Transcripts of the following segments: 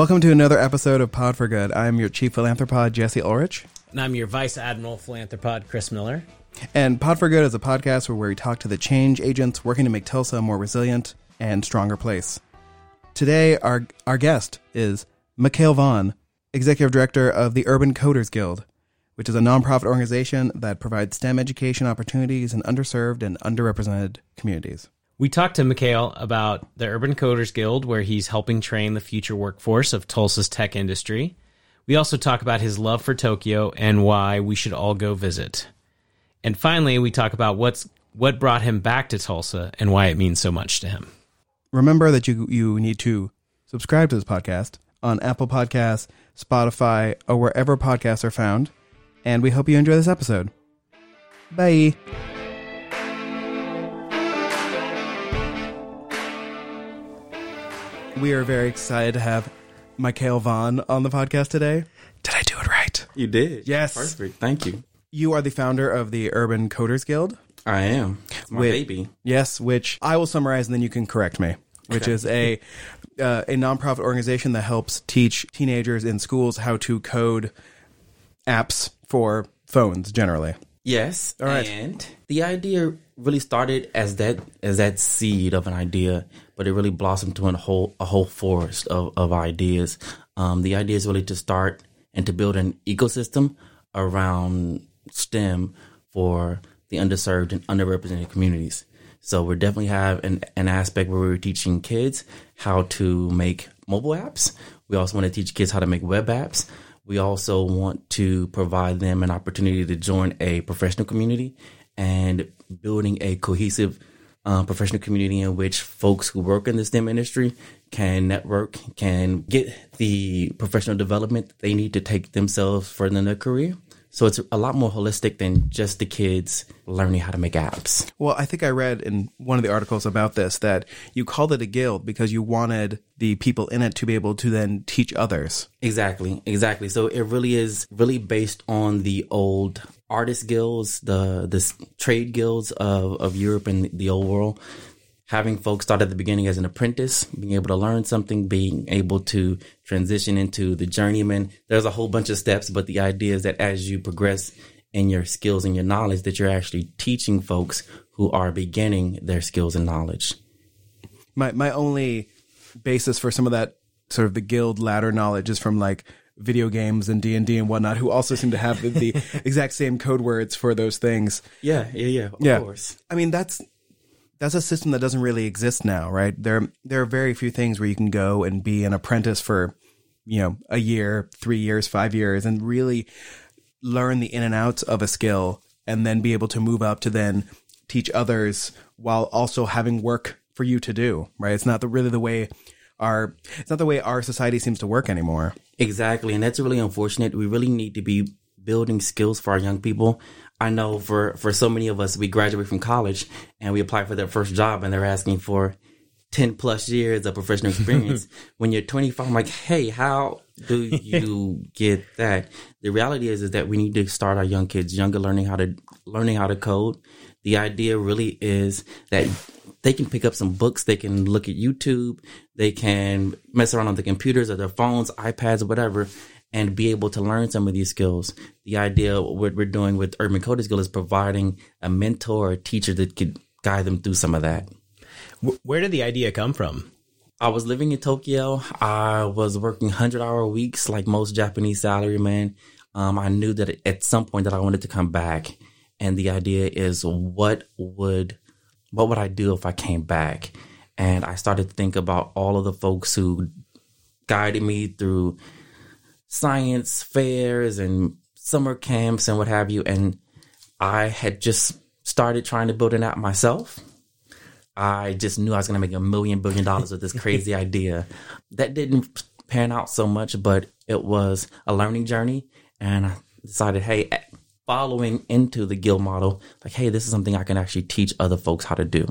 Welcome to another episode of Pod for Good. I'm your chief philanthropod, Jesse Ulrich. And I'm your Vice Admiral Philanthropod, Chris Miller. And Pod for Good is a podcast where we talk to the change agents working to make Tulsa a more resilient and stronger place. Today, our, our guest is Mikhail Vaughn, Executive Director of the Urban Coders Guild, which is a nonprofit organization that provides STEM education opportunities in underserved and underrepresented communities. We talked to Mikhail about the Urban Coders Guild, where he's helping train the future workforce of Tulsa's tech industry. We also talk about his love for Tokyo and why we should all go visit. And finally, we talk about what's what brought him back to Tulsa and why it means so much to him. Remember that you you need to subscribe to this podcast on Apple Podcasts, Spotify, or wherever podcasts are found. And we hope you enjoy this episode. Bye. We are very excited to have Mikhail Vaughn on the podcast today. Did I do it right? You did. Yes. Perfect. Thank you. You are the founder of the Urban Coders Guild. I am. It's my Wait. baby. Yes, which I will summarize and then you can correct me. Which is a uh, a nonprofit organization that helps teach teenagers in schools how to code apps for phones generally. Yes. All right. And the idea really started as that as that seed of an idea, but it really blossomed to a whole a whole forest of, of ideas. Um, the idea is really to start and to build an ecosystem around STEM for the underserved and underrepresented communities. So we definitely have an, an aspect where we're teaching kids how to make mobile apps. We also want to teach kids how to make web apps. We also want to provide them an opportunity to join a professional community and building a cohesive uh, professional community in which folks who work in the STEM industry can network, can get the professional development they need to take themselves further in their career. So it's a lot more holistic than just the kids learning how to make apps. Well, I think I read in one of the articles about this that you called it a guild because you wanted the people in it to be able to then teach others. Exactly, exactly. So it really is really based on the old artist guilds, the the trade guilds of, of Europe and the old world. Having folks start at the beginning as an apprentice, being able to learn something, being able to transition into the journeyman. There's a whole bunch of steps, but the idea is that as you progress in your skills and your knowledge, that you're actually teaching folks who are beginning their skills and knowledge. My my only basis for some of that sort of the guild ladder knowledge is from like video games and D and D and whatnot, who also seem to have the, the exact same code words for those things. Yeah, yeah, yeah. Of Yeah. course. I mean, that's that's a system that doesn't really exist now, right? There there are very few things where you can go and be an apprentice for, you know, a year, 3 years, 5 years and really learn the in and outs of a skill and then be able to move up to then teach others while also having work for you to do, right? It's not the really the way our it's not the way our society seems to work anymore. Exactly, and that's really unfortunate. We really need to be building skills for our young people. I know for for so many of us, we graduate from college and we apply for their first job, and they're asking for ten plus years of professional experience. when you're 25, I'm like, hey, how do you get that? The reality is is that we need to start our young kids younger, learning how to learning how to code. The idea really is that they can pick up some books, they can look at YouTube, they can mess around on the computers or their phones, iPads, or whatever, and be able to learn some of these skills. The idea what we're doing with Urban Coders Guild is providing a mentor or a teacher that could guide them through some of that. Where did the idea come from? I was living in Tokyo. I was working hundred hour weeks like most Japanese salarymen. Um, I knew that at some point that I wanted to come back, and the idea is what would what would I do if I came back? And I started to think about all of the folks who guided me through science fairs and summer camps and what have you. And I had just started trying to build an app myself. I just knew I was going to make a million billion dollars with this crazy idea. That didn't pan out so much, but it was a learning journey. And I decided, hey, following into the guild model, like, hey, this is something I can actually teach other folks how to do.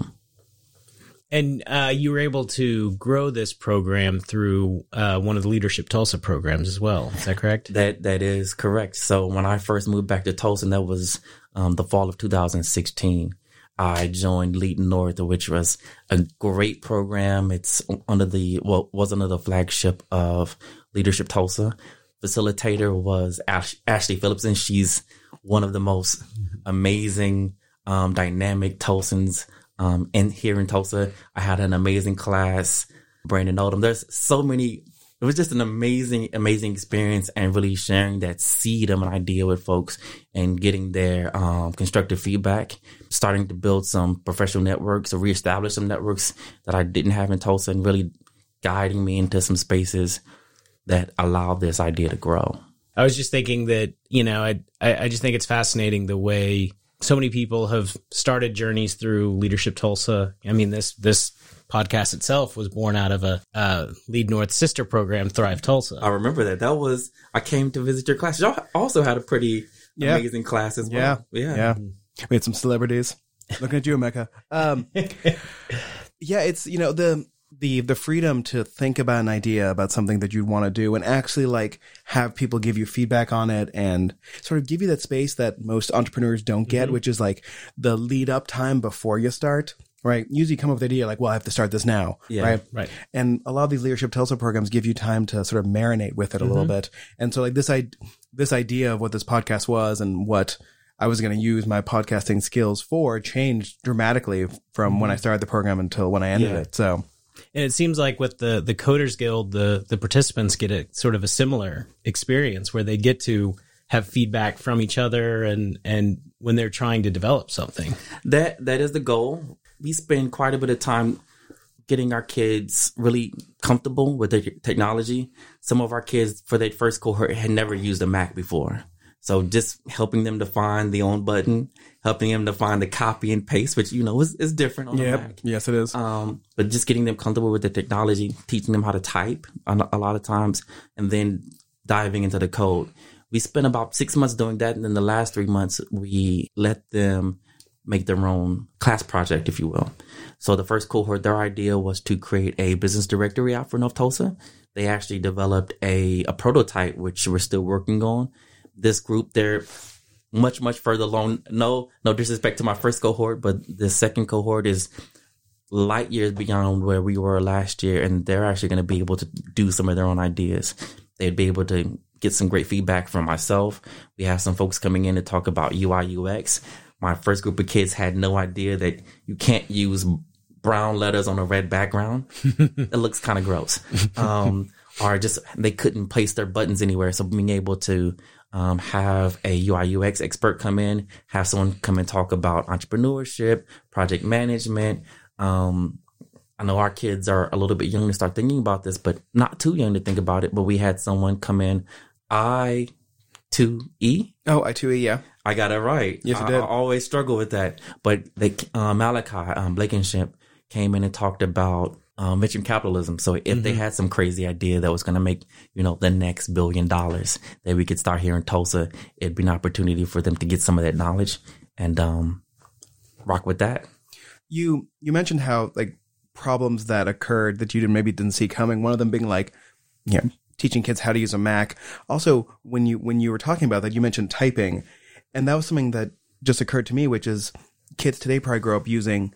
And uh, you were able to grow this program through uh, one of the Leadership Tulsa programs as well. Is that correct? That that is correct. So when I first moved back to Tulsa, and that was um, the fall of 2016. I joined Lead North, which was a great program. It's under the well was under the flagship of Leadership Tulsa. Facilitator was Ash, Ashley Phillips, and she's one of the most amazing, um, dynamic Tulsans um, in here in Tulsa. I had an amazing class. Brandon Oldham. There's so many it was just an amazing, amazing experience and really sharing that seed of an idea with folks and getting their um, constructive feedback, starting to build some professional networks or reestablish some networks that I didn't have in Tulsa and really guiding me into some spaces that allow this idea to grow. I was just thinking that, you know, I, I just think it's fascinating the way so many people have started journeys through Leadership Tulsa. I mean, this, this podcast itself was born out of a uh, Lead North sister program, Thrive Tulsa. I remember that. That was I came to visit your class. Y'all also had a pretty yeah. amazing class as well. Yeah, yeah, yeah. We had some celebrities. Looking at you, Mecca. Um, yeah, it's you know the the the freedom to think about an idea about something that you'd want to do and actually like have people give you feedback on it and sort of give you that space that most entrepreneurs don't get, mm-hmm. which is like the lead up time before you start right? Usually come up with the idea like, well, I have to start this now, yeah, right? Right. And a lot of these leadership Tulsa programs give you time to sort of marinate with it a mm-hmm. little bit. And so like this, I, this idea of what this podcast was and what I was going to use my podcasting skills for changed dramatically from mm-hmm. when I started the program until when I ended yeah. it. So. And it seems like with the the Coders Guild, the the participants get a sort of a similar experience where they get to have feedback from each other and and when they're trying to develop something. That that is the goal we spend quite a bit of time getting our kids really comfortable with the technology. Some of our kids for their first cohort had never used a Mac before. So just helping them to find the on button, helping them to find the copy and paste, which you know is, is different on yep. Mac. Yes, it is. Um, but just getting them comfortable with the technology, teaching them how to type a lot of times, and then diving into the code. We spent about six months doing that, and then the last three months we let them make their own class project, if you will. So the first cohort, their idea was to create a business directory out for North Tulsa. They actually developed a, a prototype, which we're still working on. This group, they're much, much further along. No, no disrespect to my first cohort, but the second cohort is light years beyond where we were last year. And they're actually going to be able to do some of their own ideas. They'd be able to get some great feedback from myself. We have some folks coming in to talk about UI UX my first group of kids had no idea that you can't use brown letters on a red background. it looks kind of gross. Um, or just they couldn't place their buttons anywhere. So being able to um, have a UI UX expert come in, have someone come and talk about entrepreneurship, project management. Um, I know our kids are a little bit young to start thinking about this, but not too young to think about it. But we had someone come in, I two E. Oh, I two E, yeah. I got it right. Yes, you did. I, always struggle with that. But they, uh, Malachi um, Blankenship came in and talked about um, venture capitalism. So if mm-hmm. they had some crazy idea that was going to make, you know, the next billion dollars that we could start here in Tulsa, it'd be an opportunity for them to get some of that knowledge and um, rock with that. You you mentioned how like problems that occurred that you didn't maybe didn't see coming. One of them being like, know, teaching kids how to use a Mac. Also, when you when you were talking about that, you mentioned typing, and that was something that just occurred to me, which is kids today probably grow up using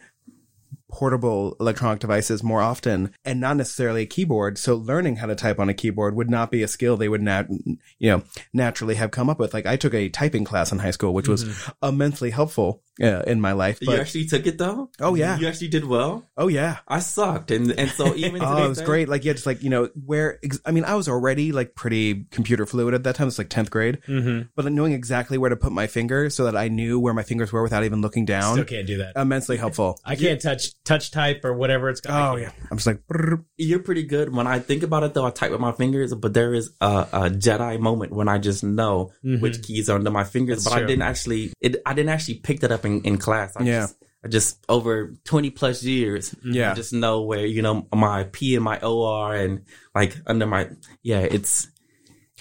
portable electronic devices more often and not necessarily a keyboard. So learning how to type on a keyboard would not be a skill they would not, you know, naturally have come up with. Like I took a typing class in high school, which was mm-hmm. immensely helpful uh, in my life. But, you actually took it though? Oh yeah. You actually did well? Oh yeah. I sucked. And, and so even Oh, it was great. Like, yeah, just like, you know, where, I mean, I was already like pretty computer fluid at that time. It's like 10th grade, mm-hmm. but like, knowing exactly where to put my finger so that I knew where my fingers were without even looking down. Still can't do that. Immensely helpful. I can't touch, touch type or whatever it's called. Oh yeah. I'm just like, brrr. you're pretty good. When I think about it though, I type with my fingers, but there is a, a Jedi moment when I just know mm-hmm. which keys are under my fingers, That's but true. I didn't actually, it, I didn't actually pick that up in, in class. I yeah. Just, I just over 20 plus years. Yeah. I just know where, you know, my P and my OR and like under my, yeah, it's,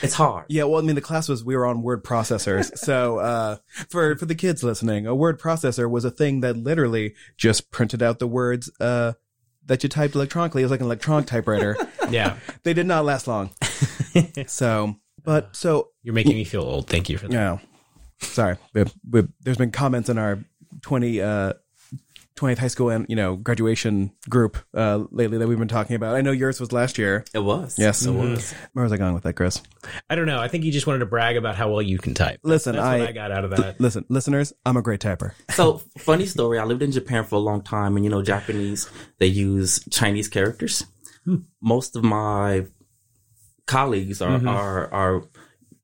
it's hard. Yeah, well, I mean, the class was we were on word processors. so uh, for for the kids listening, a word processor was a thing that literally just printed out the words uh, that you typed electronically. It was like an electronic typewriter. yeah, they did not last long. so, but so you're making me feel old. Thank you for that. Yeah, sorry. We, we, there's been comments in our 20 uh 20th high school and you know graduation group uh, lately that we've been talking about. I know yours was last year. It was. Yes, It was. Where was I going with that, Chris? I don't know. I think you just wanted to brag about how well you can type. Listen, That's I, what I got out of that. listen, listeners. I'm a great typer. So, funny story. I lived in Japan for a long time, and you know, Japanese they use Chinese characters. Most of my colleagues are, are are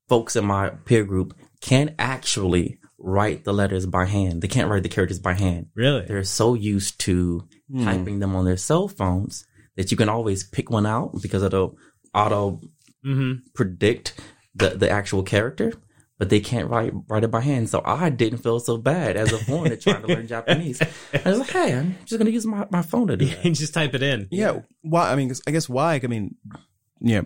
folks in my peer group can actually write the letters by hand. They can't write the characters by hand. Really? They're so used to typing them on their cell phones that you can always pick one out because it'll auto Mm-hmm. predict the, the actual character, but they can't write write it by hand. So I didn't feel so bad as a foreigner trying to learn Japanese. I was like, hey, I'm just gonna use my, my phone to do that. And just type it in. Yeah. Why? I mean, I guess why? I mean, yeah,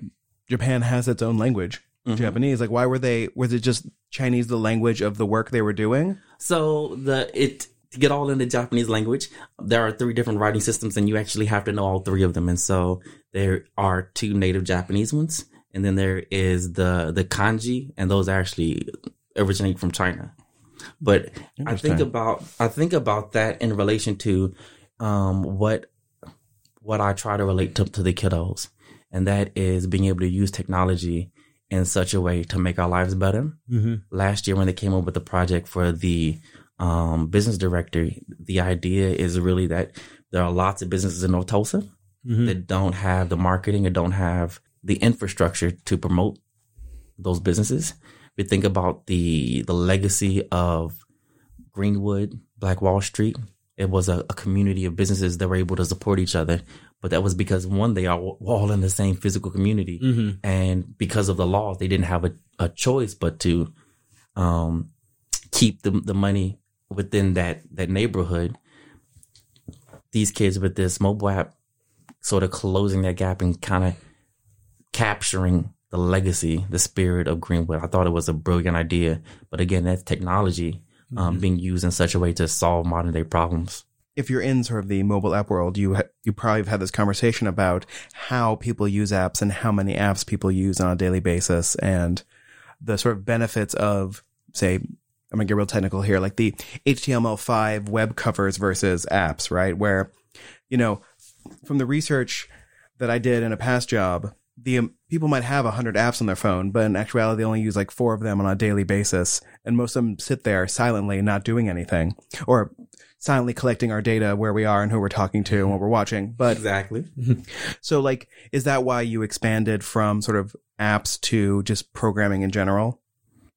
Japan has its own language, Mhm. Japanese. Like, why were they? Was it just Chinese the language of the work they were doing? So the it to get all in the Japanese language, there are three different writing systems, and you actually have to know all three of them. And so there are two native Japanese ones, and then there is the the kanji, and those actually originate from China. But I think about I think about that in relation to um, what what I try to relate to, to the kiddos, and that is being able to use technology in such a way to make our lives better Mm-hmm. last year when they came up with the project for the um, business directory, the idea is really that there are lots of businesses in North Tulsa Mhm. that don't have the marketing or don't have the infrastructure to promote those businesses. We think about the the legacy of Greenwood, Black Wall Street. It was a, a community of businesses that were able to support each other, but that was because one, they are all in the same physical community, Mm-hmm. and because of the laws, they didn't have a, a choice but to um, keep the the money within that that neighborhood. These kids with this mobile app sort of closing that gap and kind of capturing the legacy, the spirit of Greenwood. I thought it was a brilliant idea, but again, that's technology um, being used in such a way to solve modern day problems. If you're in sort of the mobile app world, you ha- you probably have had this conversation about how people use apps and how many apps people use on a daily basis, and the sort of benefits of, say, I'm gonna get real technical here, like the HTML5 web covers versus apps, right? Where, you know, from the research that I did in a past job, the um, people might have 100 apps on their phone, but in actuality, they only use like four of them on a daily basis, and most of them sit there silently, not doing anything, or silently collecting our data where we are and who we're talking to and what mm-hmm. we're watching. But Exactly. so, like, is that why you expanded from sort of apps to just programming in general?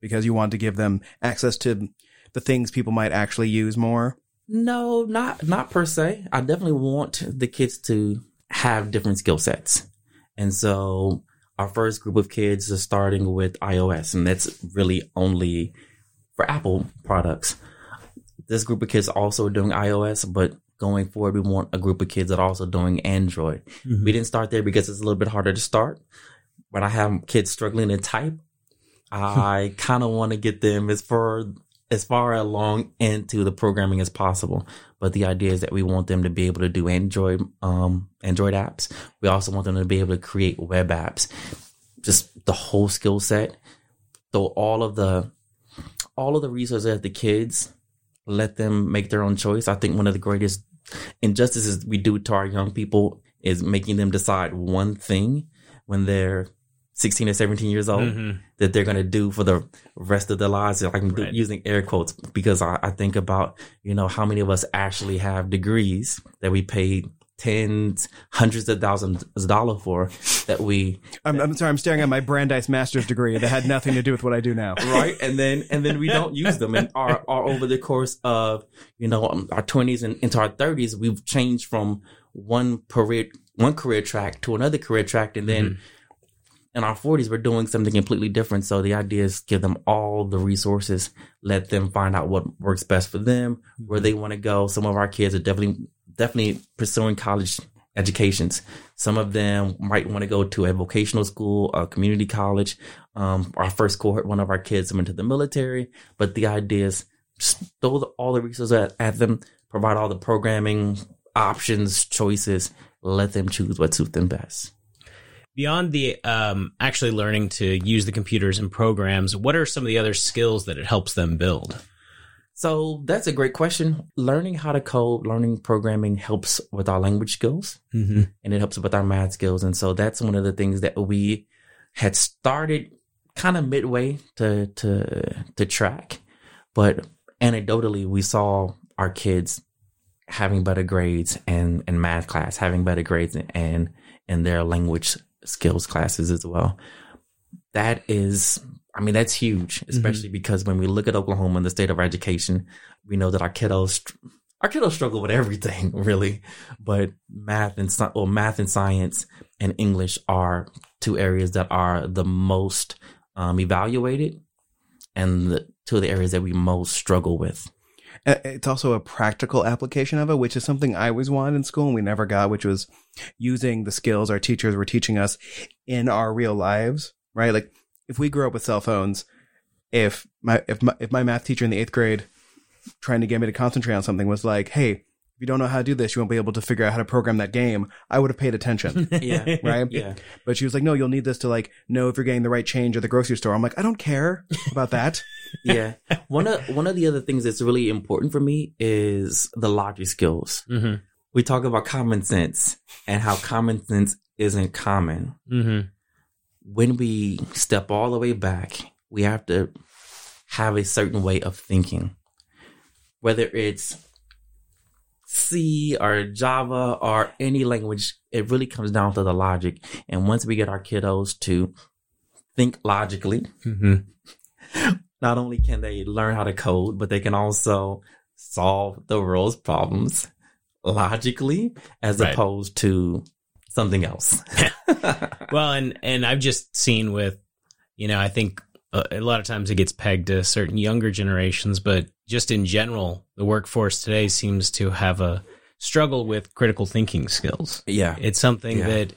Because you want to give them access to the things people might actually use more? No, not not per se. I definitely want the kids to have different skill sets. And so our first group of kids is starting with iOS and that's really only for Apple products. This group of kids also doing iOS, but going forward we want a group of kids that are also doing Android. We didn't start there because it's a little bit harder to start. When I have kids struggling to type, I kind of want to get them as far as far along into the programming as possible. But the idea is that we want them to be able to do Android um, Android apps. We also want them to be able to create web apps. Just the whole skill set. So all of the all of the resources at the kids, let them make their own choice. I think one of the greatest injustices we do to our young people is making them decide one thing when they're 16 or 17 years old Mhm. that they're going to do for the rest of their lives. Like I'm Right. using air quotes because I, I think about, you know, how many of us actually have degrees that we paid tens, hundreds of thousands of dollars for that we, I'm, I'm sorry, I'm staring at my Brandeis master's degree that had nothing to do with what I do now. right? And then, and then we don't use them and are, are over the course of, you know, um, our twenties and into our thirties, we've changed from one career, one career track to another career track. And then in our 40s, we're doing something completely different. So the idea is give them all the resources, let them find out what works best for them, where they want to go. Some of our kids are definitely, definitely pursuing college educations. Some of them might want to go to a vocational school, a community college. Um, our first cohort, one of our kids went to the military, but the idea is throw the, all the resources at, at them, provide all the programming options, choices, let them choose what suits them best. Beyond the um, actually learning to use the computers and programs, what are some of the other skills that it helps them build? So that's a great question. Learning how to code, learning programming helps with our language skills Mm-hmm. and it helps with our math skills. And so that's one of the things that we had started kind of midway to to to track. But anecdotally we saw our kids having better grades and in math class, having better grades and in their language skills classes as well. That is I mean that's huge, especially because when we look at Oklahoma and the state of our education, we know that our kiddos our kiddos struggle with everything really, but math and sci- well, math and science and English are two areas that are the most um, evaluated and the two of the areas that we most struggle with. It's also a practical application of it, which is something I always wanted in school and we never got, which was using the skills our teachers were teaching us in our real lives, right? Like if we grew up with cell phones, if my if my if my math teacher in the eighth grade trying to get me to concentrate on something was like, "Hey, if you don't know how to do this, you won't be able to figure out how to program that game," I would have paid attention. Yeah. Right? Yeah. But she was like, "No, you'll need this to like know if you're getting the right change at the grocery store." I'm like, "I don't care about that." yeah. One of one of the other things that's really important for me is the logic skills. Mm-hmm. We talk about common sense and how common sense isn't common. Mm-hmm. When we step all the way back, we have to have a certain way of thinking. Whether it's C or Java or any language, it really comes down to the logic. And once we get our kiddos to think logically, Mm-hmm. not only can they learn how to code, but they can also solve the world's problems logically as Right. opposed to something else. Well, and and I've just seen with, you know, I think a, a lot of times it gets pegged to certain younger generations, but just in general, the workforce today seems to have a struggle with critical thinking skills. yeah. It's something Yeah. that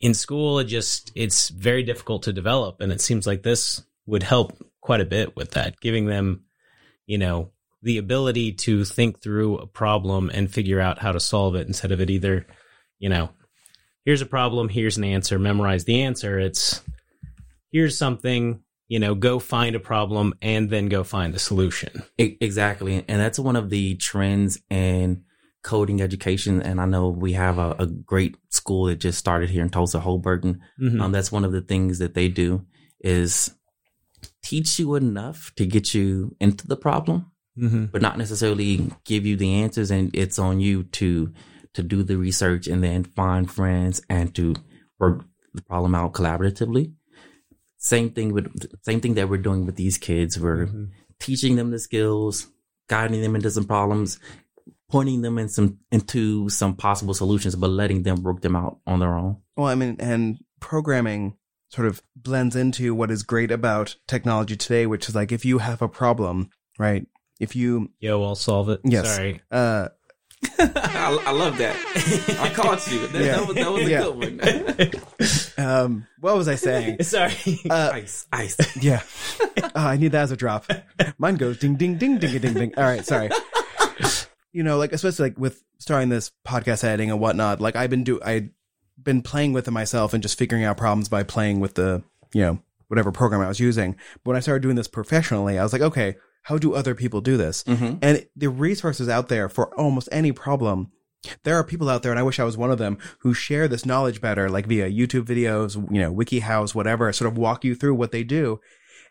in school it just it's very difficult to develop, and it seems like this would help quite a bit with that, giving them, you know, the ability to think through a problem and figure out how to solve it instead of it either, you know, here's a problem, here's an answer, memorize the answer. It's here's something, you know, go find a problem and then go find the solution. Exactly. And that's one of the trends in coding education. And I know we have a, a great school that just started here in Tulsa, Holberton. Mhm. Um, that's one of the things that they do is teach you enough to get you into the problem, Mhm. but not necessarily give you the answers. And it's on you to, to do the research and then find friends and to work the problem out collaboratively. Same thing with, same thing that we're doing with these kids. We're Mhm. teaching them the skills, guiding them into some problems, pointing them in some into some possible solutions, but letting them work them out on their own. Well, I mean, and programming sort of blends into what is great about technology today, which is like if you have a problem, right? If you, Yo, I'll solve it. Yes. Sorry. uh, I, I love that. I caught you. That, Yeah. that was that was a Yeah. good one. um, what was I saying? Sorry. Uh, ice, ice. yeah. Oh, I need that as a drop. Mine goes ding, ding, ding, ding, ding, ding. All right. Sorry. You know, like, especially like with starting this podcast editing and whatnot, like I've been do, I've been playing with it myself and just figuring out problems by playing with the, you know, whatever program I was using. But when I started doing this professionally, I was like, okay, how do other people do this? Mhm. And the resources out there for almost any problem, there are people out there, and I wish I was one of them, who share this knowledge better, like via YouTube videos, you know, WikiHows, whatever, sort of walk you through what they do.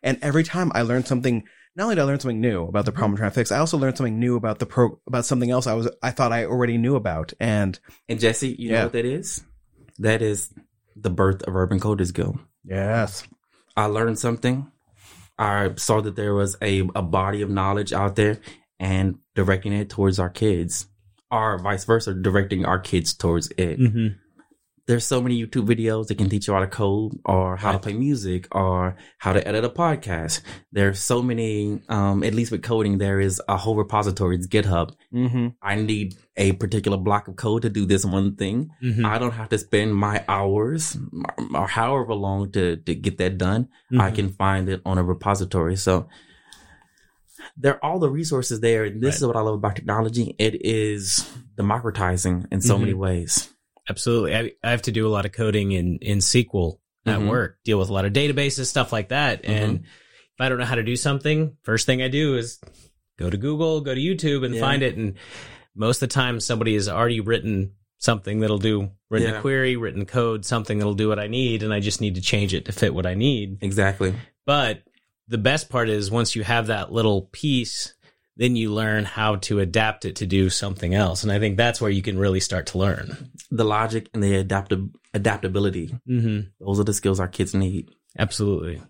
And every time I learn something, not only did I learn something new about the problem I'm trying to fix, I also learned something new about the pro, about something else I was, I thought I already knew about. And And Jesse, you know what that is? That is the birth of Urban Coders Guild. yes, I learned something. I saw that there was a, a body of knowledge out there and directing it towards our kids, or vice versa, directing our kids towards it. hmm There's so many YouTube videos that can teach you how to code or how to play music or how to edit a podcast. There's so many, um, at least with coding, there is a whole repository. It's GitHub. mm-hmm. I need a particular block of code to do this one thing. hmm I don't have to spend my hours or however long to, to get that done. I can find it on a repository. So there are all the resources there. And this Right. is what I love about technology. It is democratizing in so many ways. Absolutely. I, I have to do a lot of coding in, in SQL at Mhm. work, deal with a lot of databases, stuff like that. And if I don't know how to do something, first thing I do is go to Google, go to YouTube and Yeah. find it. And most of the time somebody has already written something that'll do written Yeah. a query, written code, something that'll do what I need, and I just need to change it to fit what I need. Exactly. But the best part is once you have that little piece, then you learn how to adapt it to do something else. And I think that's where you can really start to learn. The logic and the adaptab- adaptability. Mm-hmm. Those are the skills our kids need. Absolutely.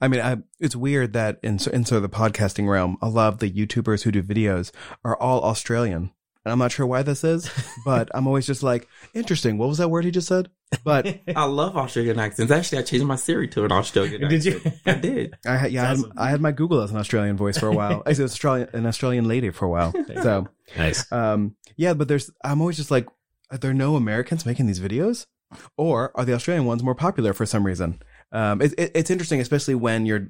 I mean, I, it's weird that in, in sort of the podcasting realm, a lot of the YouTubers who do videos are all Australian. And I'm not sure why this is, but I'm always just like, interesting. What was that word he just said? But I love Australian accents. Actually, I changed my Siri to an Australian Did you? I did. I had, yeah, I had, I had my Google as an Australian voice for a while. I said Australian, an Australian lady for a while. So, Nice. um, yeah, but there's, I'm always just like, are there no Americans making these videos? Or are the Australian ones more popular for some reason? Um, it, it, it's interesting, especially when you're,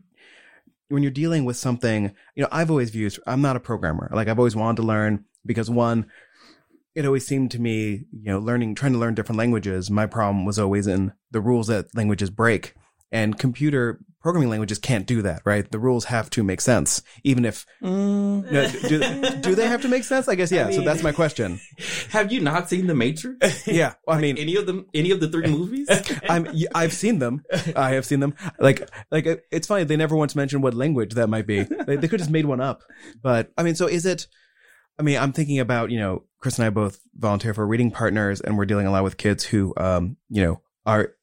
when you're dealing with something, you know, I've always viewed, I'm not a programmer. Like I've always wanted to learn because one, it always seemed to me, you know, learning, trying to learn different languages, my problem was always in the rules that languages break. And computer programming languages can't do that, right? The rules have to make sense, even if Mm, no, do, do they have to make sense? I guess yeah. I so that's my question. have you not seen The Matrix? Yeah, well, I mean, any of them? Any of the three movies? I'm I've seen them. I have seen them. Like like it's funny they never once mentioned what language that might be. They, they could have just made one up. But I mean, so is it? I mean, I'm thinking about you know Chris and I both volunteer for reading partners, and we're dealing a lot with kids who um you know are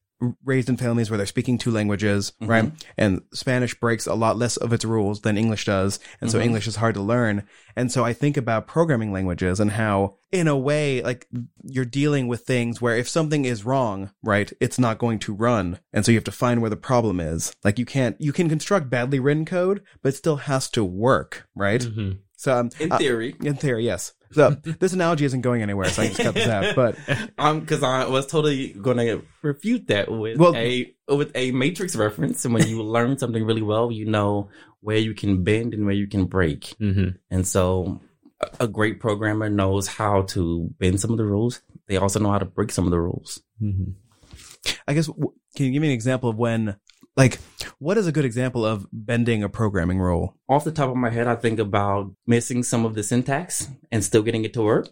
raised in families where they're speaking two languages, right? And Spanish breaks a lot less of its rules than English does. And so Mhm. English is hard to learn. And so I think about programming languages and how, in a way, like you're dealing with things where if something is wrong, right, it's not going to run. And so you have to find where the problem is. Like you can't, you can construct badly written code, but it still has to work, right? hmm So, um, In uh, theory, in theory, yes. So this analogy isn't going anywhere, so I just cut this out. But um, because I was totally going to refute that with Well- a with a Matrix reference. And when you learn something really well, you know where you can bend and where you can break. hmm And so, a- a great programmer knows how to bend some of the rules. They also know how to break some of the rules. hmm I guess, w- can you give me an example of when, like, what is a good example of bending a programming rule? Off the top of my head, I think about missing some of the syntax and still getting it to work.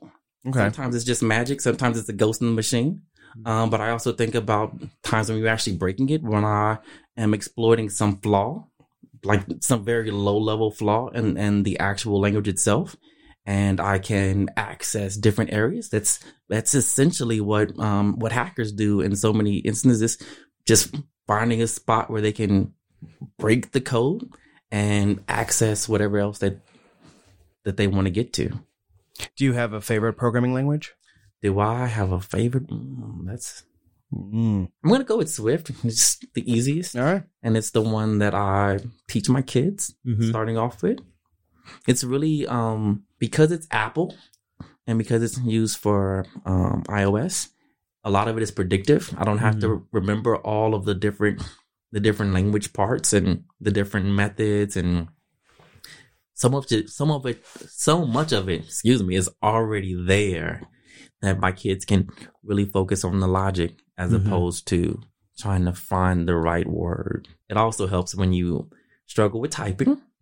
Okay. Sometimes it's just magic. Sometimes it's a ghost in the machine. Um, but I also think about times when you're actually breaking it, when I am exploiting some flaw, like some very low level flaw in, in the actual language itself. And I can access different areas. That's, that's essentially what, um, what hackers do in so many instances, just finding a spot where they can break the code and access whatever else that, that they want to get to. Do you have a favorite programming language? Do I have a favorite? Mm, that's Mm. I'm gonna go with Swift. It's the easiest, All right. and it's the one that I teach my kids Mhm. starting off with. It's really um because it's Apple and because it's used for um, iOS. A lot of it is predictive. I don't have to remember all of the different the different language parts and the different methods and some of it some of it so much of it excuse me is already there that my kids can really focus on the logic as Mhm. opposed to trying to find the right word it also helps when you struggle with typing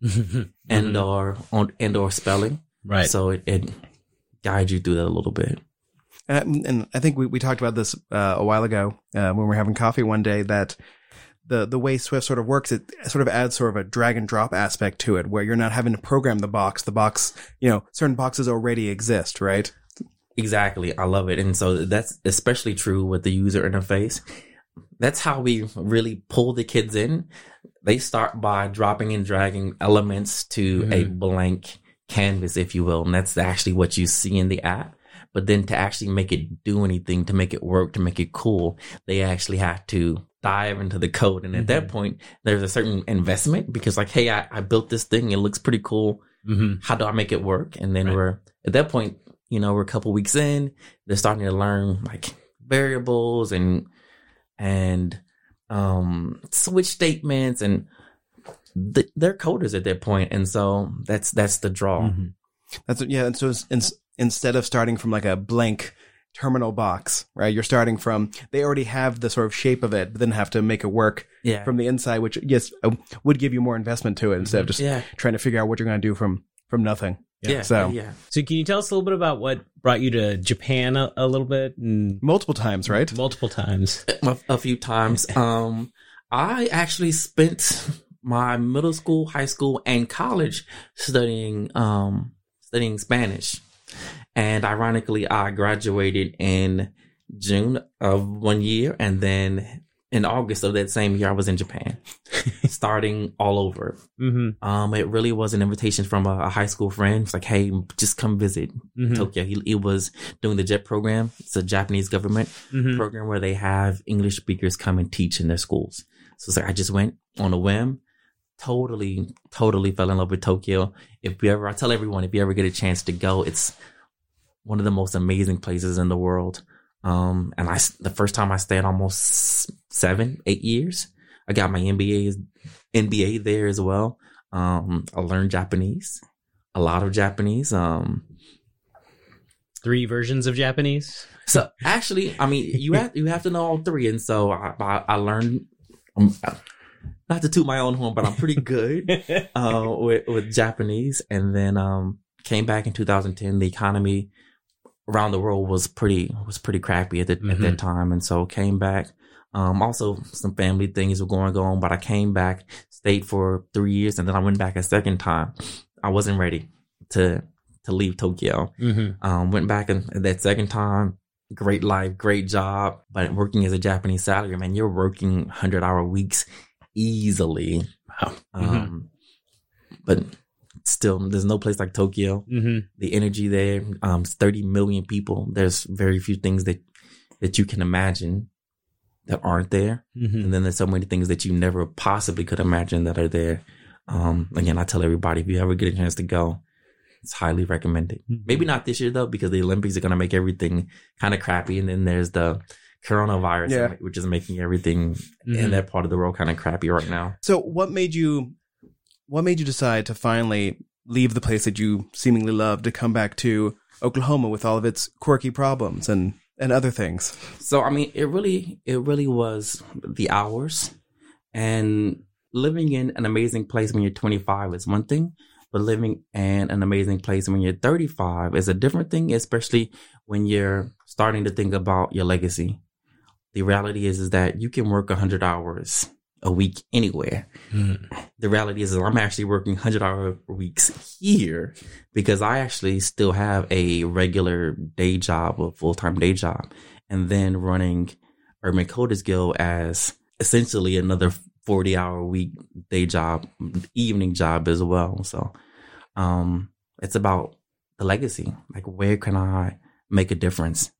and Mhm. or on and or spelling right. so it, it guides you through that a little bit And, and I think we, we talked about this uh, a while ago uh, when we were having coffee one day that the the way Swift sort of works, it sort of adds sort of a drag and drop aspect to it, where you're not having to program the box. The box, you know, certain boxes already exist, right? Exactly. I love it. And so that's especially true with the user interface. That's how we really pull the kids in. They start by dropping and dragging elements to a mm-hmm. blank canvas, if you will. And that's actually what you see in the app. But then to actually make it do anything, to make it work, to make it cool, they actually have to dive into the code. And at that point, there's a certain investment because like, Hey, I, I built this thing. It looks pretty cool hmm how do I make it work? And then Right. we're at that point, you know, we're a couple weeks in, they're starting to learn like variables and and um switch statements and th- they're coders at that point and so that's that's the draw Mhm. That's yeah. And so it's, it's, instead of starting from like a blank terminal box, right? You're starting from they already have the sort of shape of it, but then have to make it work yeah from the inside, which yes uh, would give you more investment to it instead of just yeah trying to figure out what you're going to do from from nothing. Yeah. So- yeah. So can you tell us a little bit about what brought you to Japan a, a little bit and Multiple times, right? multiple times? a, a few times. Um, I actually spent my middle school, high school, and college studying um studying Spanish, and ironically, I graduated in June of one year, and then in August of that same year, I was in Japan, starting all over. Mm-hmm. Um, it really was an invitation from a, a high school friend. It's like, hey, just come visit Mm-hmm. Tokyo. He, he was doing the JET program. It's a Japanese government Mm-hmm. program where they have English speakers come and teach in their schools. So it's like I just went on a whim, totally, totally fell in love with Tokyo. If you ever, I tell everyone, if you ever get a chance to go, it's one of the most amazing places in the world. Um, and I, the first time I stayed almost seven, eight years, I got my MBA, NBA there as well. Um, I learned Japanese, a lot of Japanese. Um, Three versions of Japanese. so actually, I mean, you have you have to know all three, and so I I, I learned. Um, not to toot my own horn, but I'm pretty good uh, with with Japanese. And then um, came back in 2010. The economy around the world was pretty was pretty crappy at, the, at that time, and so came back. Um, also, some family things were going on, but I came back, stayed for three years, and then I went back a second time. I wasn't ready to to leave Tokyo. Mm-hmm. Um, went back and that second time. Great life, great job, but working as a Japanese salary, man, you're working hundred hour weeks easily. Wow. Um, but still, there's no place like Tokyo. Mm-hmm. The energy there, um, it's 30 million people. There's very few things that that you can imagine that aren't there, Mm-hmm. and then there's so many things that you never possibly could imagine that are there. Um, again, I tell everybody if you ever get a chance to go, it's highly recommended. Maybe not this year though, because the Olympics are going to make everything kind of crappy, and then there's the coronavirus, Yeah. which is making everything in that part of the world kind of crappy right now. So what made you what made you decide to finally leave the place that you seemingly love to come back to Oklahoma with all of its quirky problems and and other things? So I mean, it really, it really was the hours, and living in an amazing place when you're 25 is one thing, but living in an amazing place when you're 35 is a different thing, especially when you're starting to think about your legacy. The reality is, is that you can work 100 hours a week anywhere. The reality is, is I'm actually working 100 hour weeks here because I actually still have a regular day job, a full time day job, and then running Urban Coders Guild as essentially another 40 hour week day job, evening job as well. So, um, it's about the legacy. Like, where can I make a difference?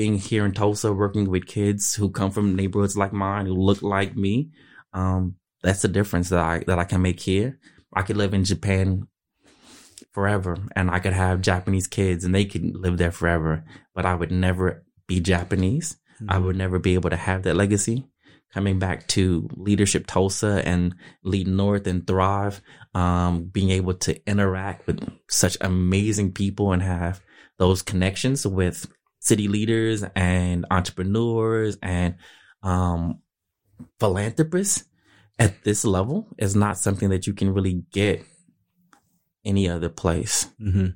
Being here in Tulsa, working with kids who come from neighborhoods like mine, who look like me, um, that's the difference that I that I can make here. I could live in Japan forever, and I could have Japanese kids, and they could live there forever. But I would never be Japanese. I would never be able to have that legacy. Coming back to leadership Tulsa and lead North and thrive, um, being able to interact with such amazing people and have those connections with city leaders and entrepreneurs and um, philanthropists at this level is not something that you can really get any other place. Mm-hmm.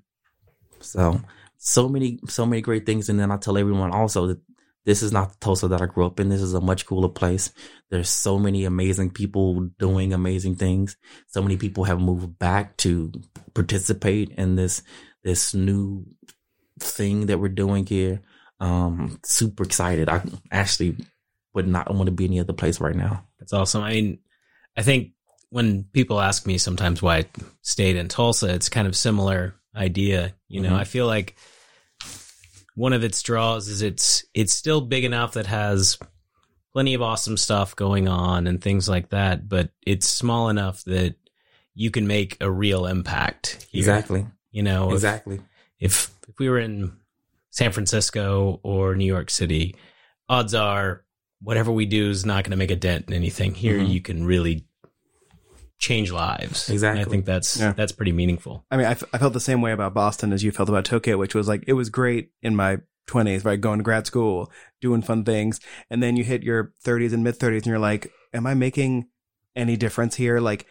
So, so many, so many great things. And then I tell everyone also that this is not the Tulsa that I grew up in. This is a much cooler place. There's so many amazing people doing amazing things. So many people have moved back to participate in this, this new thing that we're doing here. Um, super excited. I actually would not want to be any other place right now. That's awesome. I mean, I think when people ask me sometimes why I stayed in Tulsa, it's kind of similar idea. You know, Mhm. I feel like one of its draws is it's it's still big enough that has plenty of awesome stuff going on and things like that, but it's small enough that you can make a real impact. here. Exactly. You know, Exactly. if if we were in San Francisco or New York City, odds are whatever we do is not going to make a dent in anything. Here, Mhm. you can really change lives. And Exactly. I think that's Yeah. that's pretty meaningful. I mean, I, f- I felt the same way about Boston as you felt about Tokyo, which was like, it was great in my 20s, right? Going to grad school, doing fun things. And then you hit your 30s and mid 30s and you're like, am I making any difference here? Like,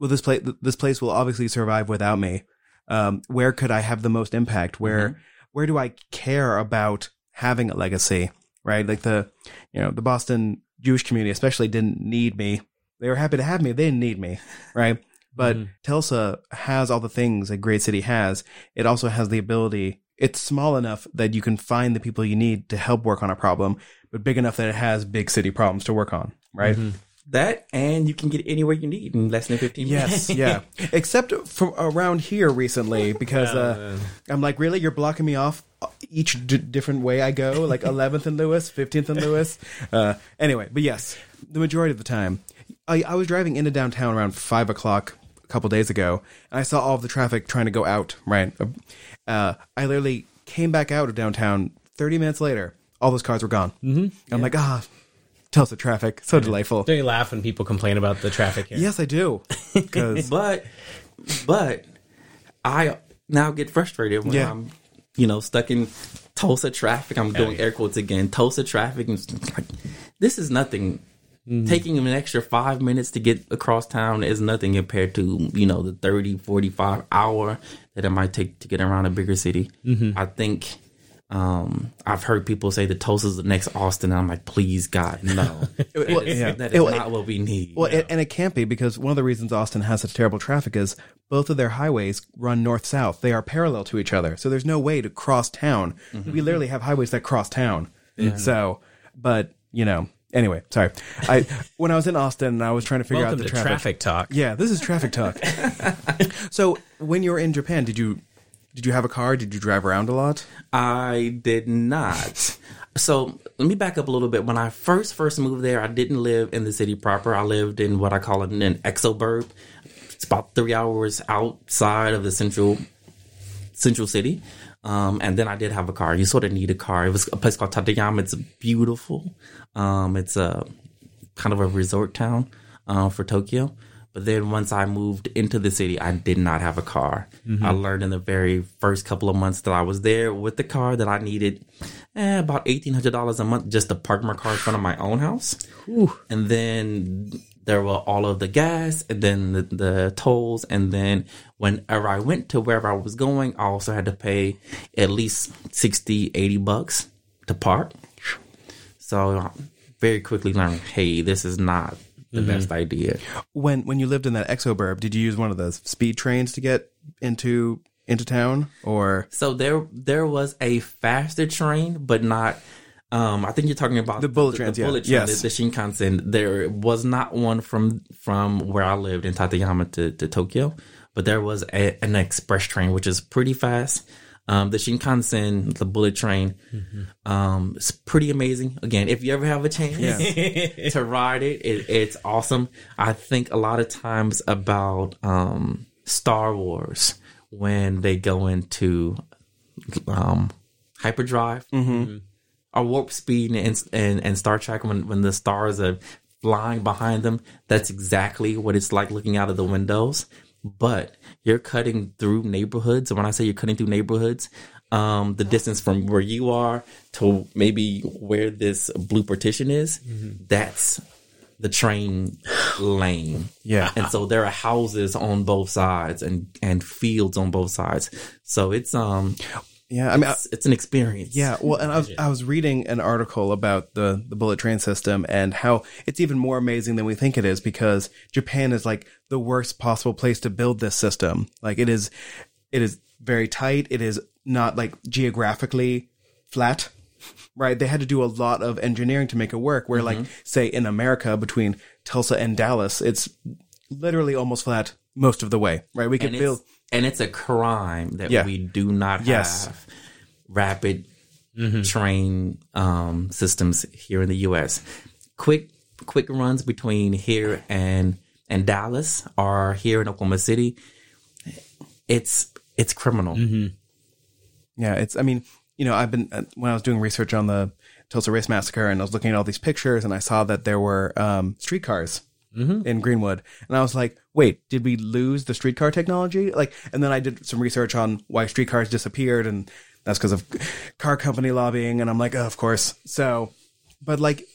well, this place, this place will obviously survive without me. Um, where could I have the most impact? Where, mm-hmm. where do I care about having a legacy? Right? Like the, you know, the Boston Jewish community especially didn't need me. They were happy to have me. They didn't need me. Right? But mm-hmm. Tulsa has all the things a great city has. It also has the ability. It's small enough that you can find the people you need to help work on a problem, but big enough that it has big city problems to work on. Right? Mm-hmm. That and you can get anywhere you need in less than fifteen minutes. Yes, minutes. yeah. Except from around here recently, because uh, I'm like, really, you're blocking me off each d- different way I go, like 11th and Lewis, 15th and Lewis. Uh, anyway, but yes, the majority of the time, I, I was driving into downtown around five o'clock a couple days ago, and I saw all of the traffic trying to go out. Right, uh, I literally came back out of downtown 30 minutes later. All those cars were gone. Mm-hmm. I'm like, ah, Tulsa traffic, so delightful. Don't you laugh when people complain about the traffic here? Yes, I do. But but I now get frustrated when Yeah. I'm you know stuck in Tulsa traffic. I'm doing air quotes again. Tulsa traffic and it's like this is nothing. Mm. Taking an extra five minutes to get across town is nothing compared to, you know, the 30, 45 hour that it might take to get around a bigger city. Mm-hmm. I think um, I've heard people say that Tulsa's the next Austin. And I'm like, please, God, no. That is- yeah. that is It- not what we need. Well, and, and it can't be because one of the reasons Austin has such terrible traffic is both of their highways run north south. They are parallel to each other, so there's no way to cross town. We literally have highways that cross town. So, but you know, anyway, sorry. I when I was in Austin, and I was trying to figure Welcome out the to traffic. talk. Yeah, this is traffic talk. so, when you were in Japan, did you did you have a car? Did you drive around a lot? I did not. So let me back up a little bit. When I first first moved there, I didn't live in the city proper. I lived in what I call an, an exoburb. It's about three hours outside of the central central city. Um, and then I did have a car. You sort of need a car. It was a place called Tateyama. It's beautiful. Um, it's a kind of a resort town uh, for Tokyo. But then once I moved into the city, I did not have a car. I learned in the very first couple of months that I was there with the car that I needed eh, about eighteen hundred dollars a month just to park my car in front of my own house. And then there were all of the gas and then the, the tolls. And then whenever I went to wherever I was going, I also had to pay at least 60, 80 bucks to park. So I very quickly learned, hey, this is not the best idea. When when you lived in that exoburb, did you use one of those speed trains to get into into town, or So there there was a faster train, but not. Um, I think you're talking about The bullet trains, yeah. bullet train, Yes. the, the Shinkansen. There was not one from from where I lived in Tateyama to, to Tokyo, but there was a, an express train which is pretty fast. Um, the Shinkansen, the bullet train, um, it's pretty amazing. Again, if you ever have a chance to ride it, it, it's awesome. I think a lot of times about um, Star Wars when they go into um, hyperdrive or warp speed and, and and Star Trek when when the stars are flying behind them. That's exactly what it's like looking out of the windows. But you're cutting through neighborhoods. And when I say you're cutting through neighborhoods, um, the distance from where you are to maybe where this blue partition is, that's the train lane. Yeah. And so there are houses on both sides and, and fields on both sides. So it's um yeah? I mean, I- it's, it's an experience. Yeah, well, and I was I was reading an article about the the bullet train system and how it's even more amazing than we think it is because Japan is like the worst possible place to build this system. Like it is, it is very tight. It is not like geographically flat. Right, they had to do a lot of engineering to make it work. Where, like, mm-hmm. say in America, between Tulsa and Dallas, it's literally almost flat most of the way. Right, we could build. And it's a crime that Yeah. we do not Yes. have rapid train um, systems here in the U.S. Quick quick runs between here and and Dallas or here in Oklahoma City. It's it's criminal. Yeah, it's. I mean, you know, I've been uh, when I was doing research on the Tulsa Race Massacre, and I was looking at all these pictures, and I saw that there were um, streetcars in Greenwood, and I was like, "Wait, did we lose the streetcar technology?" Like, and then I did some research on why streetcars disappeared, and that's because of car company lobbying, and I'm like, oh, "Of course." So, but like,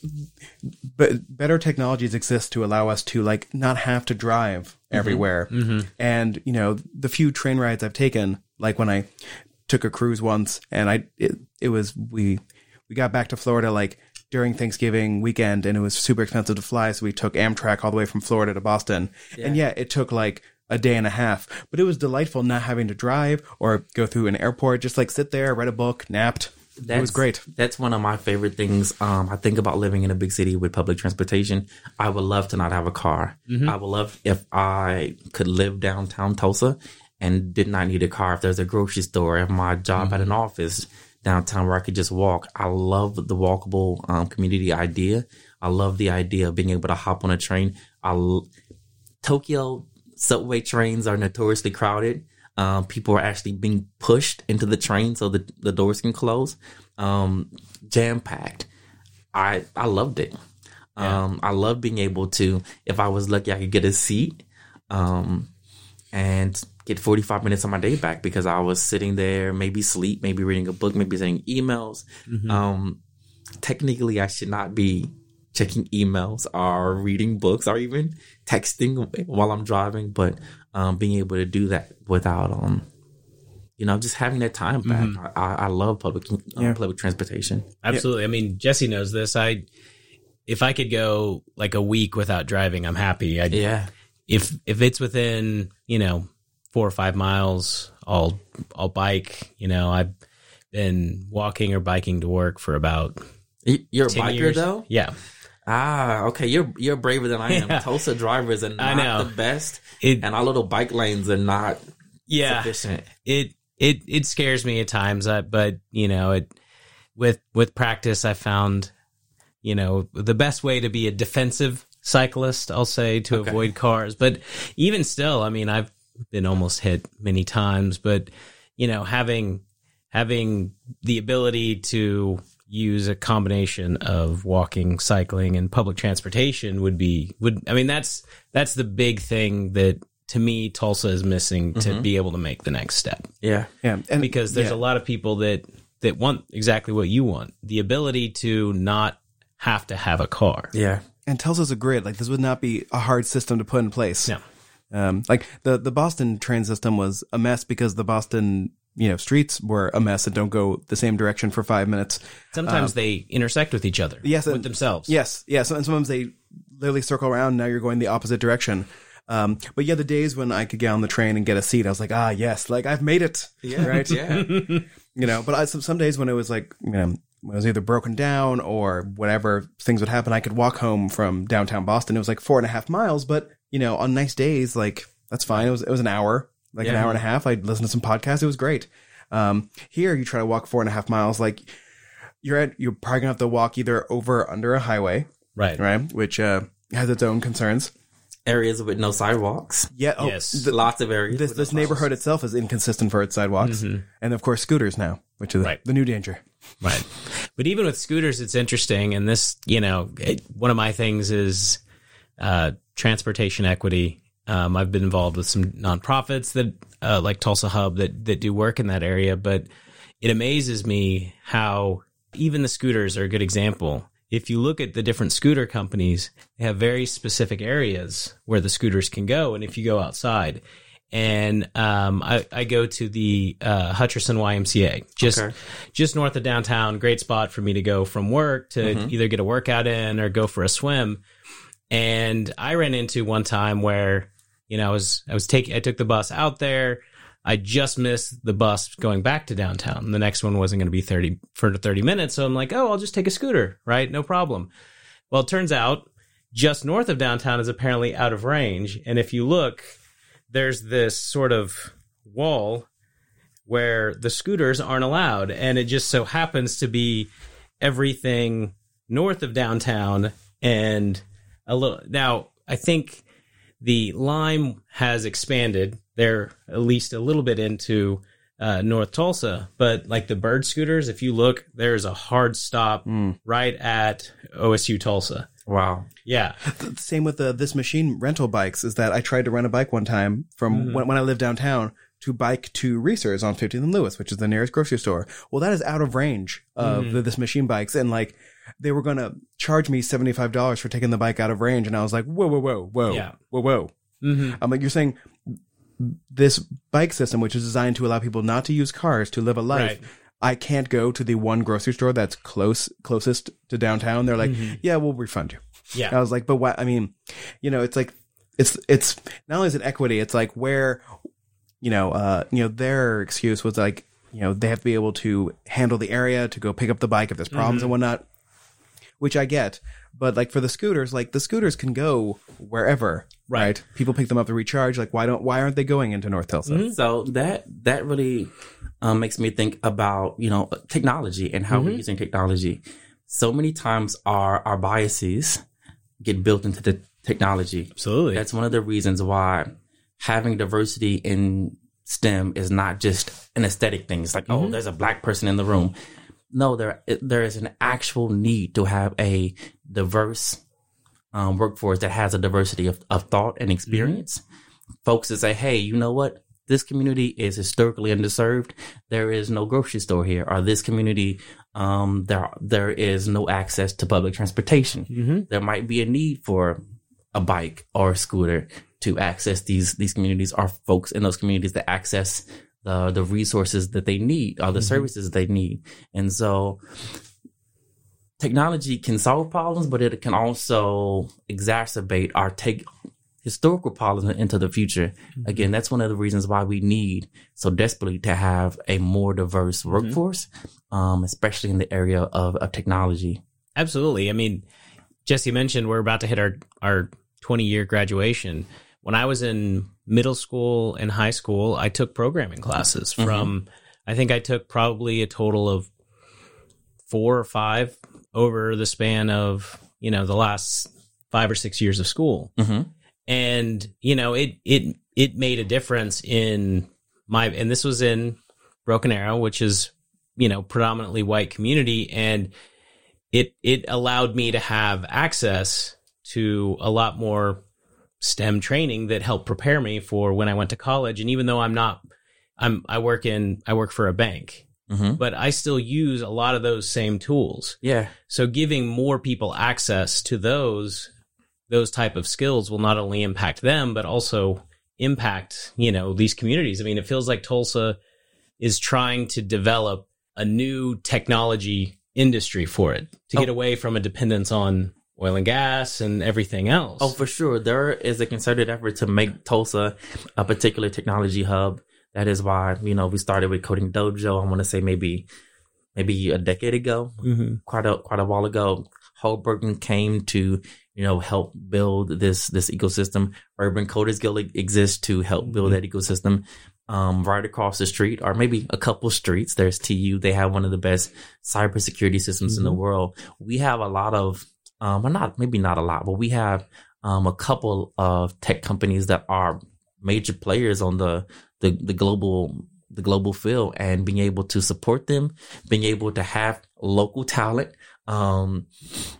but better technologies exist to allow us to like not have to drive mm-hmm. everywhere. Mm-hmm. And you know, the few train rides I've taken, like when I took a cruise once, and I it, it was we we got back to Florida like during Thanksgiving weekend, and it was super expensive to fly, so we took Amtrak all the way from Florida to Boston. And yeah, it took like a day and a half, but it was delightful not having to drive or go through an airport. Just like sit there, read a book, napped. it was great. That's one of my favorite things. Um, I think about living in a big city with public transportation. I would love to not have a car. I would love if I could live downtown Tulsa and did not need a car. If there's a grocery store, if my job had an office downtown where I could just walk. I love the walkable um, community idea. I love the idea of being able to hop on a train. I l- Tokyo subway trains are notoriously crowded. Um, people are actually being pushed into the train so that the doors can close. Um, Jam packed. I I loved it. Um, I love being able to, if I was lucky, I could get a seat, um, and get 45 minutes of my day back because I was sitting there, maybe sleep, maybe reading a book, maybe sending emails. Um, technically, I should not be checking emails or reading books or even texting while I'm driving, but um, being able to do that without, um, you know, just having that time back. I, I love public uh, public transportation. Absolutely. I mean, Jesse knows this. I if I could go like a week without driving, I'm happy. I Yeah, if if it's within, you know, 4 or 5 miles, I'll I'll bike, you know, I've been walking or biking to work for about you're a biker years. though. Yeah. Ah, okay. You're you're braver than I am. Yeah. Tulsa drivers are not the best, It and our little bike lanes are not yeah. sufficient. it it it scares me at times uh, but you know it with with practice i found you know the best way to be a defensive cyclist i'll say to Okay. avoid cars but even still i mean i've been almost hit many times but you know having having the ability to use a combination of walking cycling and public transportation would be would i mean that's that's the big thing that to me tulsa is missing to mm-hmm. be able to make the next step. Yeah, Yeah, and because there's yeah. a lot of people that that want exactly what you want. The ability to not have to have a car. Yeah, and Tulsa's a grid. Like this would not be a hard system to put in place. no Um, like the the Boston train system was a mess because the Boston you know streets were a mess and don't go the same direction for five minutes. sometimes they intersect with each other Um, yes, with and- themselves Yes, yes. And sometimes they literally circle around. Now you're going the opposite direction. Um, but yeah, the days when I could get on the train and get a seat, I was like, ah, yes, like I've made it. yeah, Right. Yeah, You know, but I, some, some days when it was like, you know, when it was either broken down or whatever things would happen, I could walk home from downtown Boston. It was like four and a half miles, but you know, on nice days, like that's fine. It was, it was an hour, like an hour and a half. I'd listen to some podcasts. It was great. Um, here you try to walk four and a half miles, like you're at, you're probably gonna have to walk either over or under a highway, right right? Which, uh, has its own concerns. areas with no sidewalks. Yeah. Oh, Yes. the- Lots of areas. this with no this neighborhood itself is inconsistent for its sidewalks, and of course scooters now, which is Right. the new danger. Right. But even with scooters, it's interesting. And this, you know, it, one of my things is uh, transportation equity. Um, I've been involved with some nonprofits that, uh, like Tulsa Hub, that that do work in that area. But it amazes me how even the scooters are a good example. If you look at the different scooter companies, they have very specific areas where the scooters can go. And if you go outside, and um, I, I go to the uh, Hutcherson YMCA, just Okay. just north of downtown. Great spot for me to go from work to Mm-hmm. either get a workout in or go for a swim. And I ran into one time where you know I was I was taking I took the bus out there. I just missed the bus going back to downtown. The next one wasn't going to be 30 for 30 minutes. So I'm like, oh, I'll just take a scooter, right? No problem. Well, it turns out just north of downtown is apparently out of range. And if you look, there's this sort of wall where the scooters aren't allowed. And it just so happens to be everything north of downtown and a little. Now, I think the Lime has expanded. They're at least a little bit into uh, North Tulsa, but like the bird scooters, if you look, there's a hard stop hmm. right at OSU Tulsa. Wow. Yeah, The same with the this machine rental bikes is that I tried to rent a bike one time from mm-hmm. when, when I lived downtown to bike to Reasor's on 15th and Lewis, which is the nearest grocery store. Well, that is out of range of mm-hmm. the, this machine bikes, and like they were going to charge me $75 for taking the bike out of range. And I was like, whoa, whoa, whoa, whoa, Yeah. whoa, whoa. Mm-hmm. I'm like, you're saying this bike system, which is designed to allow people not to use cars to live a life. Right. I can't go to the one grocery store that's close, closest to downtown. They're like, yeah, we'll refund you. Yeah. I was like, but what? I mean, you know, it's like, it's, it's not only is it equity, it's like where, you know, uh, you know, their excuse was like, you know, they have to be able to handle the area to go pick up the bike if there's problems and whatnot, which I get. But like for the scooters, like the scooters can go wherever, Right. right? People pick them up to recharge. Like, why don't, why aren't they going into North Tulsa? Mm-hmm. So that that really um, makes me think about you know technology and how we're mm-hmm. using technology. So many times our our biases get built into the technology. Absolutely. That's one of the reasons why having diversity in STEM is not just an aesthetic thing. It's like, oh, mm-hmm. there's a black person in the room. No, there there is an actual need to have a diverse um, workforce that has a diversity of, of thought and experience. Folks that say, hey, you know what? This community is historically underserved. There is no grocery store here, or this community, um, there there is no access to public transportation. There might be a need for a bike or a scooter to access these these communities or folks in those communities that access the the resources that they need or the mm-hmm. services they need. And so technology can solve problems, but it can also exacerbate our take historical problems into the future. Mm-hmm. Again, that's one of the reasons why we need so desperately to have a more diverse mm-hmm. workforce, um, especially in the area of, of technology. Absolutely. I mean, Jesse mentioned we're about to hit our our 20 year graduation. When I was in middle school and high school, I took programming classes from I think I took probably a total of 4 or 5 over the span of, you know, the last 5 or 6 years of school. Mhm. And, you know, it it it made a difference in my and this was in Broken Arrow, which is, you know, predominantly white community and it it allowed me to have access to a lot more STEM training that helped prepare me for when I went to college. And even though I'm not, I'm I work in I work for a bank, hmm but I still use a lot of those same tools. Yeah. So giving more people access to those those type of skills will not only impact them but also impact you know these communities. I mean, it feels like Tulsa is trying to develop a new technology industry for it to get Oh. away from a dependence on oil and gas and everything else. Oh, for sure. There is a concerted effort to make Tulsa a particular technology hub. That is why, you know, we started with Coding Dojo. I want to say maybe, maybe a decade ago, Mhm. quite a, quite a while ago. Holberton came to, you know, help build this, this ecosystem. Urban Coders Guild exists to help build that ecosystem. Um, right across the street, or maybe a couple streets, there's TU. They have one of the best cybersecurity systems in the world. We have a lot of, um, well, not maybe not a lot, but we have um, a couple of tech companies that are major players on the, the the global the global field, and being able to support them, being able to have local talent, um,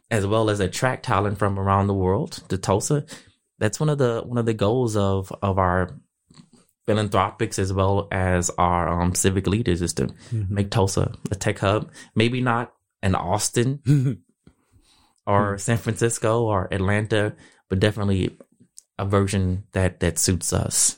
as well as attract talent from around the world to Tulsa. That's one of the one of the goals of of our philanthropics as well as our um, civic leaders is to make Tulsa a tech hub. Maybe not an Austin or San Francisco or Atlanta, but definitely a version that that suits us.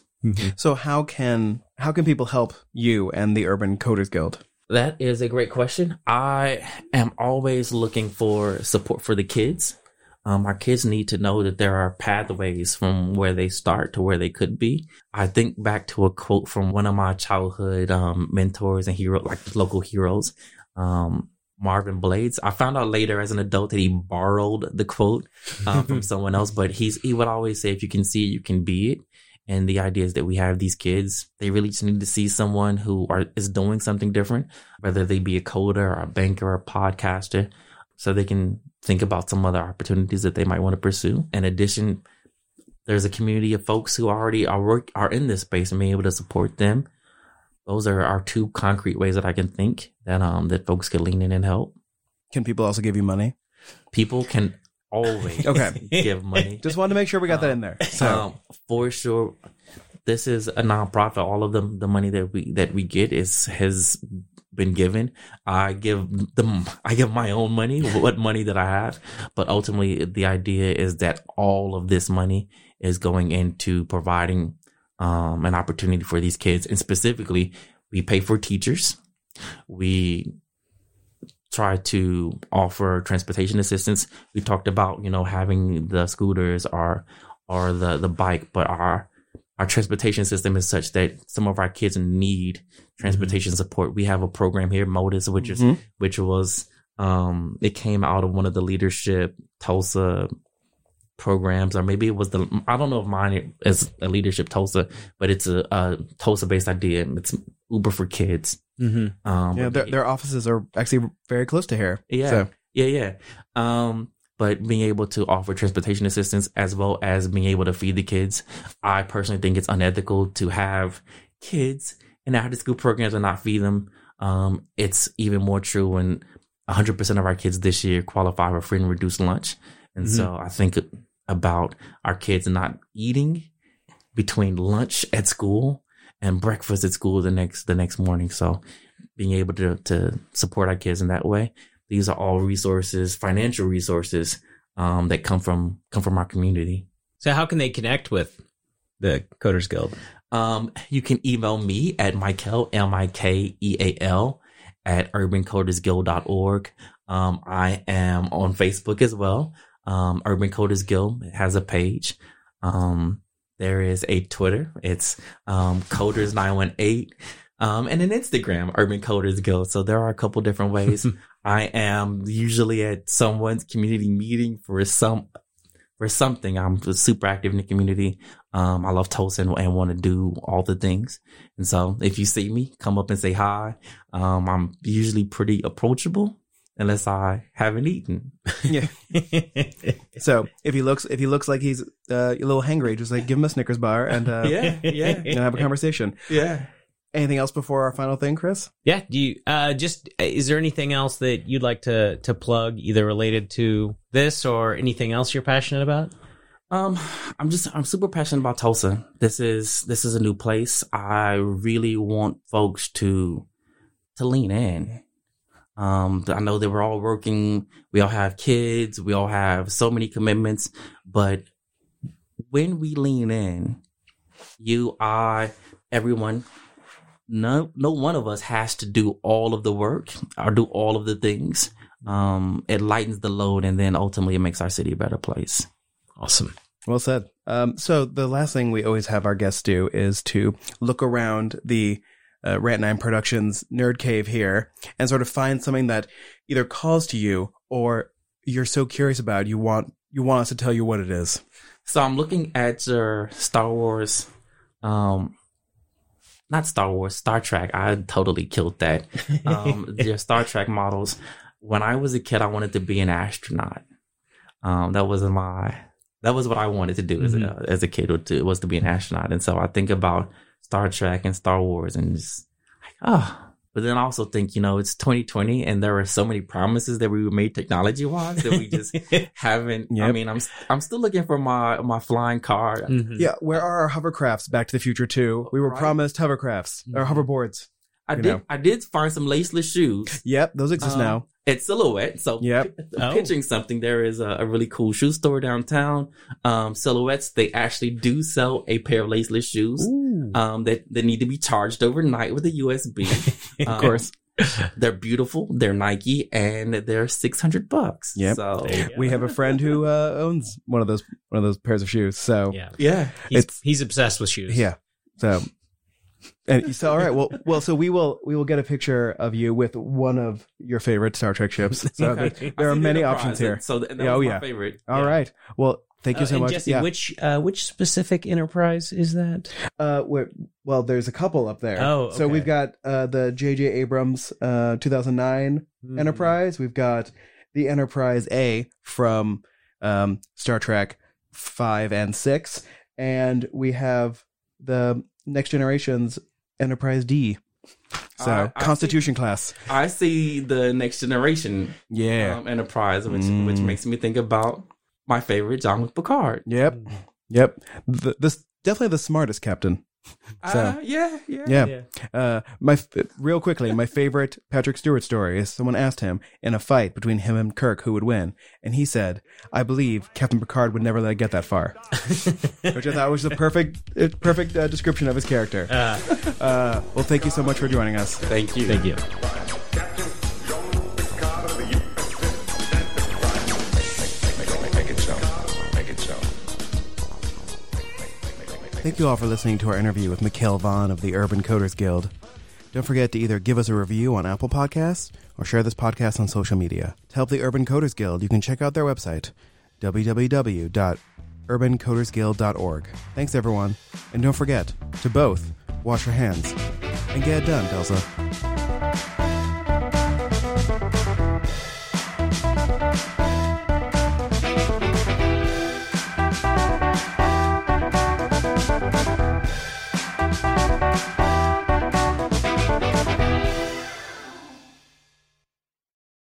So how can how can people help you and the Urban Coders Guild? That is a great question. I am always looking for support for the kids. Um, our kids need to know that there are pathways from where they start to where they could be. I think back to a quote from one of my childhood um, mentors and hero, like local heroes, um, Marvin Blades. I found out later as an adult that he borrowed the quote uh, from someone else, but he's he would always say, "If you can see it, you can be it." And the idea is that we have these kids. They really just need to see someone who are, is doing something different, whether they be a coder or a banker or a podcaster, so they can think about some other opportunities that they might want to pursue. In addition, there's a community of folks who already are work are in this space and being able to support them. Those are our two concrete ways that I can think that um that folks can lean in and help. Can people also give you money? People can always Okay. give money. Just wanted to make sure we got that in there. So um, for sure, this is a nonprofit. All of the the money that we that we get is has been given. I give them, I give my own money, what money that I have, but ultimately the idea is that all of this money is going into providing um, an opportunity for these kids, and specifically, we pay for teachers. We try to offer transportation assistance. We talked about you know having the scooters or or the the bike, but our our transportation system is such that some of our kids need transportation support. We have a program here, Modus, which is Mhm. which was um it came out of one of the leadership Tulsa programs, or maybe it was the I don't know if mine is a leadership Tulsa, but it's a, a Tulsa based idea. It's Uber for kids. Mm-hmm. Um, Yeah, their, their offices are actually very close to here. yeah, So, yeah, yeah. Um, but being able to offer transportation assistance as well as being able to feed the kids, I personally think it's unethical to have kids in after school programs and not feed them. Um, it's even more true when 100% of our kids this year qualify for free and reduced lunch. And so I think about our kids not eating between lunch at school and breakfast at school the next the next morning. So being able to to support our kids in that way these are all resources, financial resources um, that come from come from our community. So how can they connect with the Coders Guild? Um, you can email me at Michael M I K E A L at urbancodersguild.org. Um, I am on Facebook as well. Um, Urban Coders Guild has a page. Um, there is a Twitter. It's um, Coders918. Um, and an Instagram, Urban Coders Guild. So there are a couple different ways. I am usually at someone's community meeting for some for something. I'm super active in the community. Um, I love Tulsa and, and want to do all the things. And so if you see me, come up and say hi. Um, I'm usually pretty approachable unless I haven't eaten. yeah. So if he looks if he looks like he's uh, a little hangry, just like give him a Snickers bar and uh, yeah, yeah, and have a conversation. yeah. Anything else before our final thing, Chris? Yeah. Do you uh just is there anything else that you'd like to to plug either related to this or anything else you're passionate about? Um, I'm just I'm super passionate about Tulsa. This is this is a new place. I really want folks to to lean in. Um, I know that we're all working. We all have kids. We all have so many commitments, but when we lean in, you, I, everyone, no, no one of us has to do all of the work or do all of the things. Um, it lightens the load, and then ultimately it makes our city a better place. Awesome. Well said. Um, so the last thing we always have our guests do is to look around the uh, Rant Nine Productions Nerd Cave here and sort of find something that either calls to you or you're so curious about you want you want us to tell you what it is. So I'm looking at your Star Wars, um, not Star Wars, Star Trek. I totally killed that. Um, your Star Trek models. When I was a kid, I wanted to be an astronaut. Um, that was my, that was what I wanted to do as a, as a kid was to, was to be an astronaut. And so I think about Star Trek and Star Wars and just like, oh, but then I also think, you know, it's 2020 and there are so many promises that we were made technology wise that we just haven't. I Yep. mean, I'm I'm still looking for my my flying car. Mhm. Yeah, where are our hovercrafts? Back to the Future too. We were Right. promised hovercrafts or Mhm. hoverboards. I did know. I did find some laceless shoes Yep, those exist Um, now. at Silhouette. So Yep. pi- Oh. pitching something, there is a, a really cool shoe store downtown. Um, Silhouettes. They actually do sell a pair of laceless shoes. Ooh. Um, that, they need to be charged overnight with a USB. of Um, course. They're beautiful. They're Nike, and they're six hundred bucks. Yep. So There you go. We have a friend who uh, owns one of those one of those pairs of shoes. So Yeah. yeah. He's, It's- he's obsessed with shoes. Yeah. So, and so all right. Well, well. So we will we will get a picture of you with one of your favorite Star Trek ships. So Okay. there, there are see the many options here. and So th- that Yeah, was oh, my yeah. favorite. All Yeah. right. Well, thank you Uh, so and much. Jesse, yeah. which uh, which specific enterprise is that? Uh, well, there's a couple up there. Oh, so we've got uh the J.J. Abrams uh 2009 Hmm. Enterprise. We've got the Enterprise A from um Star Trek five and six, and we have the Next Generation's Enterprise D. So Uh, I Constitution class. I see the next generation Yeah. um, Enterprise, which Mm. which makes me think about my favorite Jean-Luc Picard. Yep. Yep. The, this definitely the smartest captain So Uh, yeah, yeah. yeah, Yeah. Uh, my real quickly, my favorite Patrick Stewart story is someone asked him in a fight between him and Kirk who would win, and he said, "I believe Captain Picard would never let it get that far," which I thought was the perfect, uh, perfect uh, description of his character. Uh, well, thank you so much for joining us. Thank you. Thank you. Thank you all for listening to our interview with Mikhail Vaughn of the Urban Coders Guild. Don't forget to either give us a review on Apple Podcasts or share this podcast on social media. To help the Urban Coders Guild, you can check out their website, www.urbancodersguild.org. Thanks, everyone. And don't forget to both wash your hands and get it done, Tulsa.